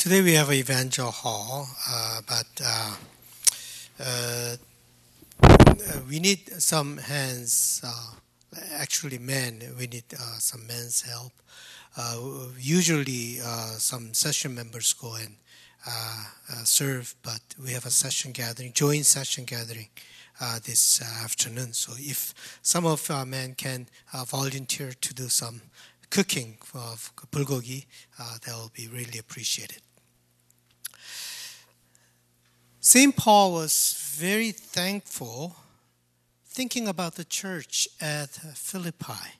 Today we have an evangel hall, uh, but uh, uh, we need some hands. Uh, actually, men. We need uh, some men's help. Uh, usually, some session members go and serve, but we have a session gathering, joint session gathering. this afternoon. So, if some of our men can volunteer to do some cooking of bulgogi, that will be really appreciated. St. Paul was very thankful thinking about the church at Philippi.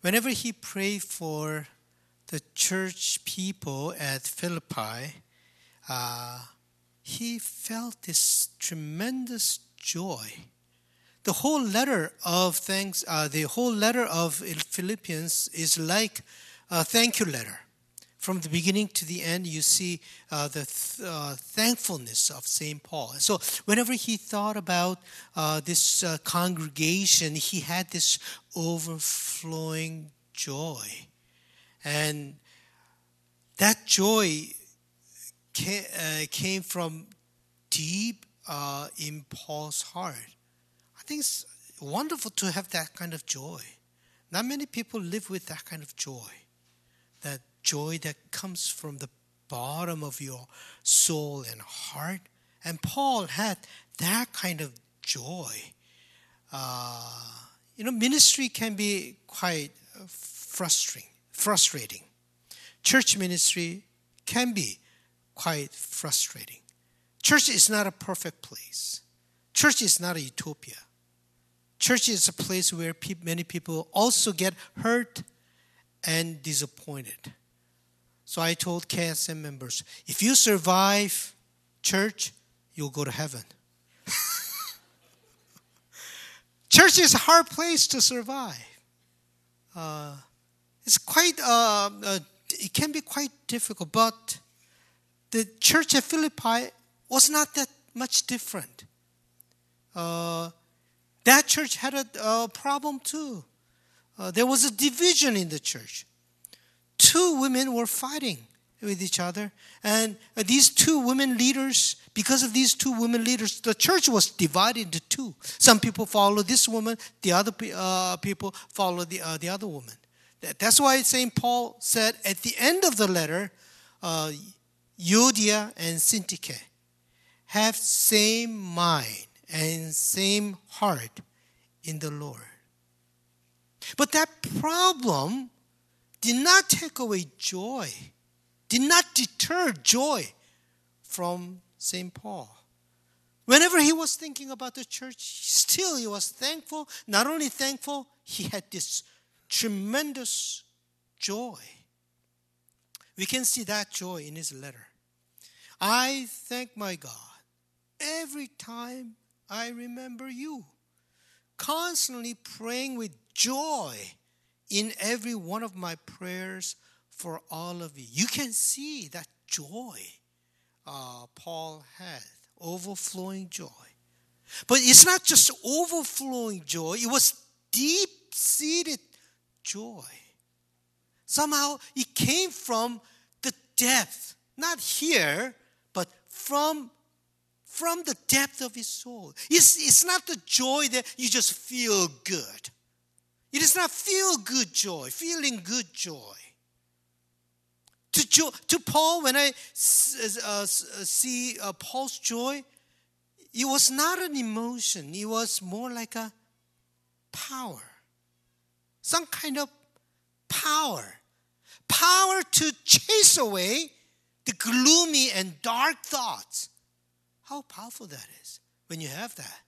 Whenever he prayed for the church people at Philippi, uh, he felt this tremendous joy. The whole letter of thanks, uh, the whole letter of Philippians is like a thank you letter from the beginning to the end, you see uh, the th- uh, thankfulness of St. Paul. So, whenever he thought about uh, this uh, congregation, he had this overflowing joy. And that joy came, uh, came from deep uh, in Paul's heart. I think it's wonderful to have that kind of joy. Not many people live with that kind of joy. That joy that comes from the bottom of your soul and heart. And Paul had that kind of joy. Uh, you know, ministry can be quite frustrating. Frustrating. Church ministry can be quite frustrating. Church is not a perfect place. Church is not a utopia. Church is a place where many people also get hurt and disappointed. So I told KSM members, if you survive church, you'll go to heaven. church is a hard place to survive. Uh, it's quite, uh, uh, it can be quite difficult, but the church at Philippi was not that much different. Uh, that church had a, a problem too. Uh, there was a division in the church two women were fighting with each other. And these two women leaders, because of these two women leaders, the church was divided into two. Some people follow this woman, the other uh, people follow the, uh, the other woman. That's why St. Paul said at the end of the letter, uh, and Syntyche have same mind and same heart in the Lord. But that problem did not take away joy, did not deter joy from St. Paul. Whenever he was thinking about the church, still he was thankful. Not only thankful, he had this tremendous joy. We can see that joy in his letter. I thank my God every time I remember you, constantly praying with joy in every one of my prayers for all of you. You can see that joy uh, Paul had, overflowing joy. But it's not just overflowing joy, it was deep seated joy. Somehow it came from the depth, not here, but from from the depth of his soul. It's, it's not the joy that you just feel good. It is not feel good joy, feeling good joy. To, jo- to Paul, when I uh, uh, see uh, Paul's joy, it was not an emotion, it was more like a power. Some kind of power. Power to chase away the gloomy and dark thoughts. How powerful that is when you have that.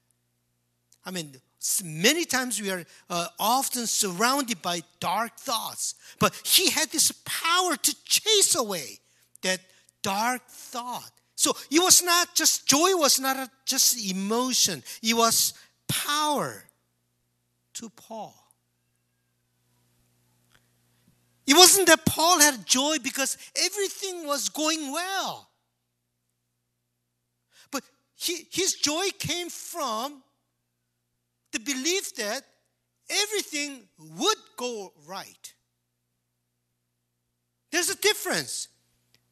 I mean, many times we are uh, often surrounded by dark thoughts but he had this power to chase away that dark thought. So it was not just joy was not a, just emotion. It was power to paul. It wasn't that paul had joy because everything was going well but he, his joy came from the belief that everything would go right. There's a difference.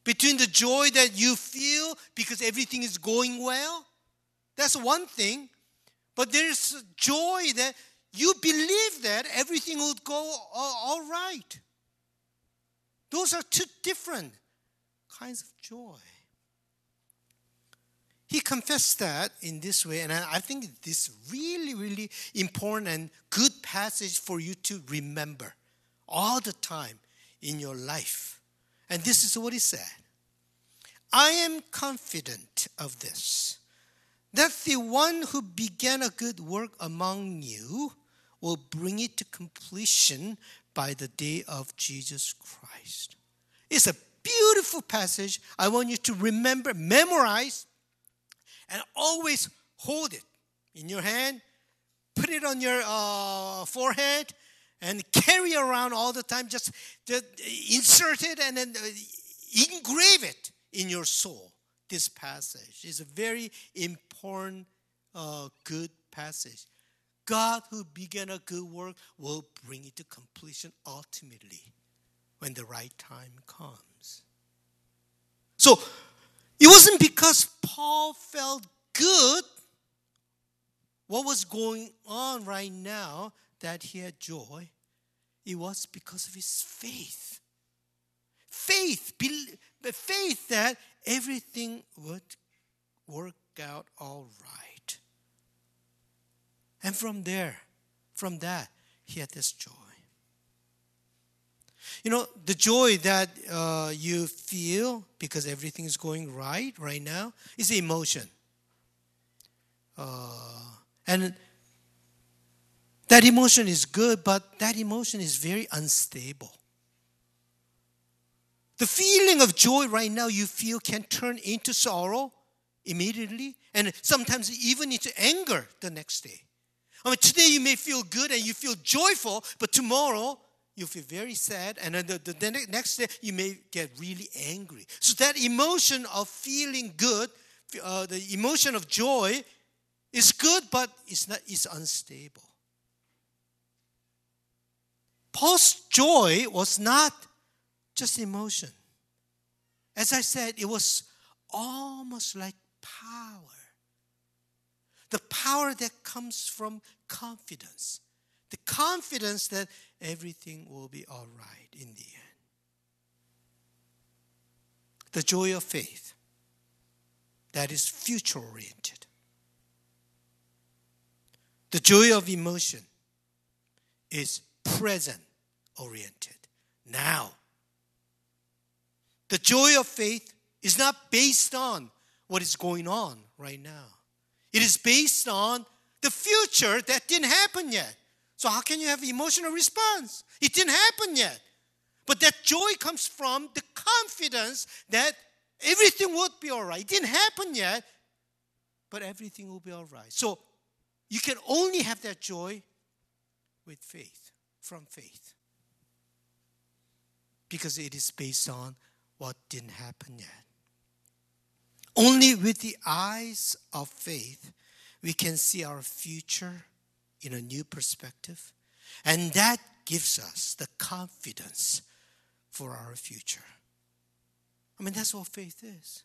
between the joy that you feel because everything is going well. That's one thing. But there's joy that you believe that everything will go all right. Those are two different kinds of joy. He confessed that in this way, and I think this really, really important and good passage for you to remember all the time in your life. And this is what he said I am confident of this, that the one who began a good work among you will bring it to completion by the day of Jesus Christ. It's a beautiful passage. I want you to remember, memorize, and always hold it in your hand, put it on your uh, forehead, and carry around all the time. Just, insert it and then uh, engrave it in your soul. This passage is a very important, uh, good passage. God who began a good work will bring it to completion ultimately when the right time comes. So it wasn't because Paul felt good what was going on right now that he had joy. It was because of his faith. Faith, faith that everything would work out all right. And from there, from that, he had this joy. You know, the joy that uh, you feel because everything is going right right now is emotion. Uh, and that emotion is good, but that emotion is very unstable. The feeling of joy right now you feel can turn into sorrow immediately, and sometimes even into anger the next day. I mean, today you may feel good and you feel joyful, but tomorrow you feel very sad, and then the, the, the, next day you may get really angry. So that emotion of feeling good, uh, the emotion of joy, is good, but it's not. It's unstable. Paul's joy was not just emotion. As I said, it was almost like power. The power that comes from confidence. The confidence that everything will be all right in the end. The joy of faith that is future oriented. The joy of emotion is present oriented. Now. The joy of faith is not based on what is going on right now. It is based on the future that didn't happen yet. So, how can you have emotional response? It didn't happen yet. But that joy comes from the confidence that everything would be all right. It didn't happen yet, but everything will be all right. So, you can only have that joy with faith, from faith. Because it is based on what didn't happen yet. Only with the eyes of faith we can see our future in a new perspective. And that gives us the confidence for our future. I mean, that's what faith is.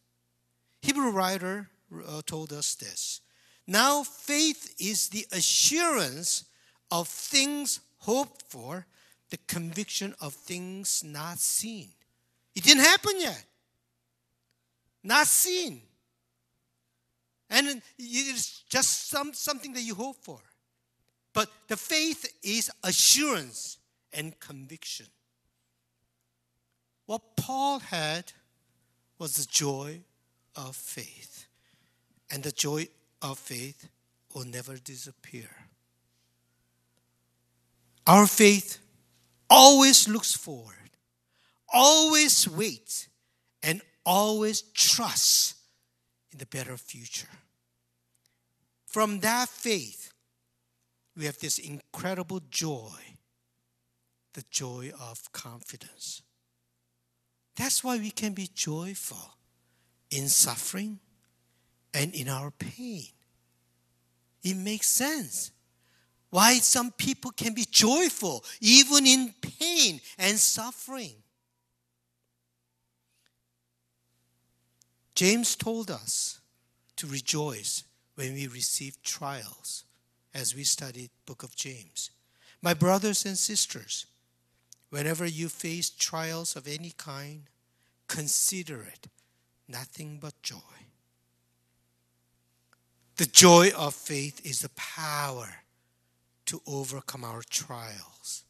Hebrew writer uh, told us this. Now, faith is the assurance of things hoped for, the conviction of things not seen. It didn't happen yet. Not seen. And it's just some, something that you hope for. But the faith is assurance and conviction. What Paul had was the joy of faith. And the joy of faith will never disappear. Our faith always looks forward, always waits, and always trusts in the better future. From that faith, we have this incredible joy the joy of confidence. That's why we can be joyful in suffering and in our pain. It makes sense. Why some people can be joyful even in pain and suffering. James told us to rejoice when we receive trials as we studied book of James. My brothers and sisters, whenever you face trials of any kind, consider it nothing but joy. The joy of faith is the power to overcome our trials.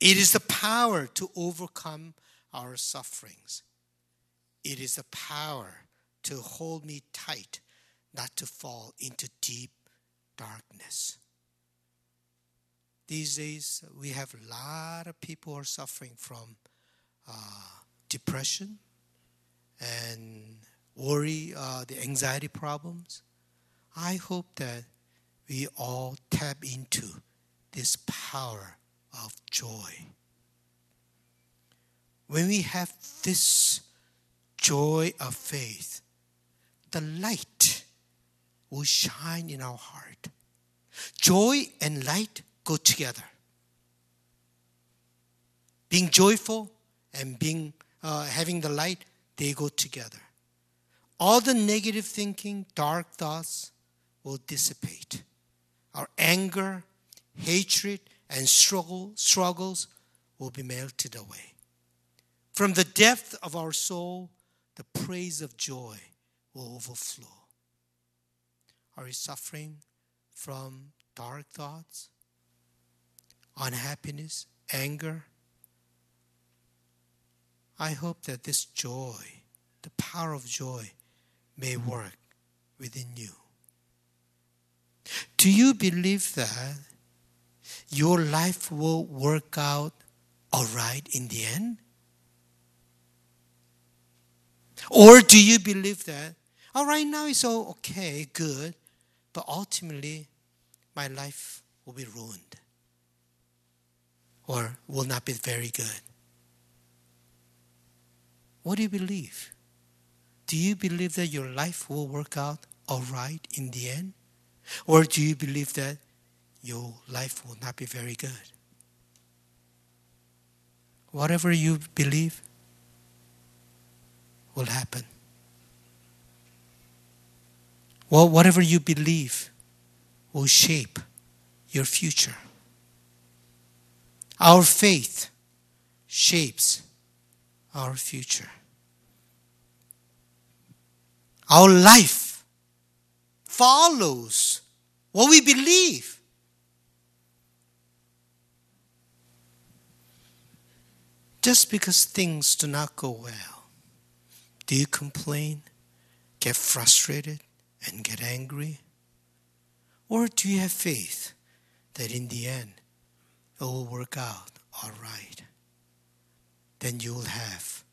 It is the power to overcome our sufferings. It is the power to hold me tight, not to fall into deep darkness. These days, we have a lot of people who are suffering from uh, depression and worry, uh, the anxiety problems. I hope that we all tap into this power of joy. When we have this joy of faith, the light will shine in our heart. Joy and light go together. Being joyful and being uh, having the light, they go together. All the negative thinking, dark thoughts will dissipate. Our anger, hatred, and struggle, struggles will be melted away. From the depth of our soul, the praise of joy will overflow. Are you suffering from dark thoughts, unhappiness, anger? I hope that this joy, the power of joy, may work within you. Do you believe that your life will work out all right in the end? Or do you believe that, all right, now it's all okay, good, but ultimately my life will be ruined or will not be very good? What do you believe? Do you believe that your life will work out all right in the end? Or do you believe that your life will not be very good? Whatever you believe will happen. Well, whatever you believe will shape your future. Our faith shapes our future. Our life follows what we believe. Just because things do not go well, do you complain, get frustrated, and get angry? Or do you have faith that in the end it will work out all right? Then you will have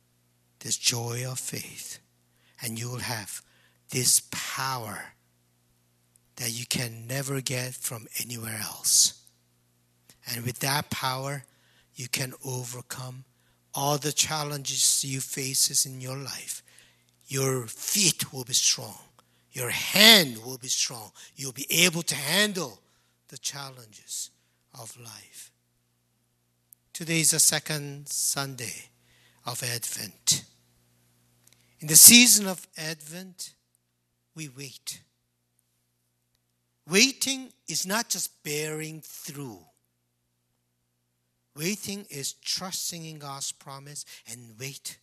this joy of faith and you will have this power that you can never get from anywhere else. And with that power, you can overcome all the challenges you faces in your life. Your feet will be strong. Your hand will be strong. You'll be able to handle the challenges of life. Today is the second Sunday of Advent. In the season of Advent, we wait. Waiting is not just bearing through. Waiting is trusting in God's promise and wait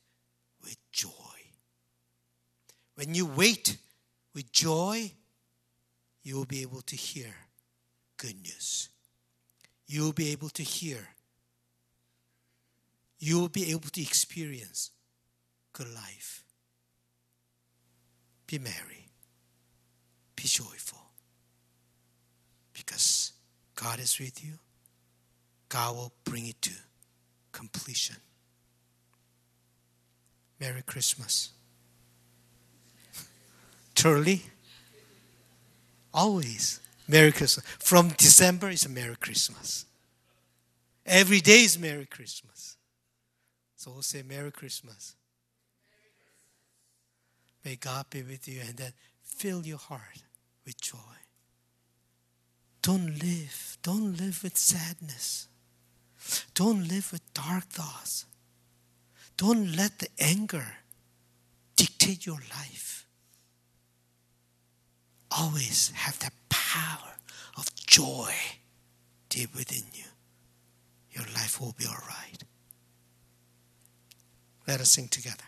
with joy. When you wait with joy, you will be able to hear good news. You will be able to hear. You will be able to experience good life. Be merry. Be joyful because God is with you, God will bring it to completion. Merry Christmas. Truly, always Merry Christmas. From December is a Merry Christmas. Every day is Merry Christmas. So we'll say Merry Christmas. May God be with you and then fill your heart with joy. Don't live. Don't live with sadness. Don't live with dark thoughts. Don't let the anger dictate your life. Always have that power of joy deep within you. Your life will be all right. Let us sing together.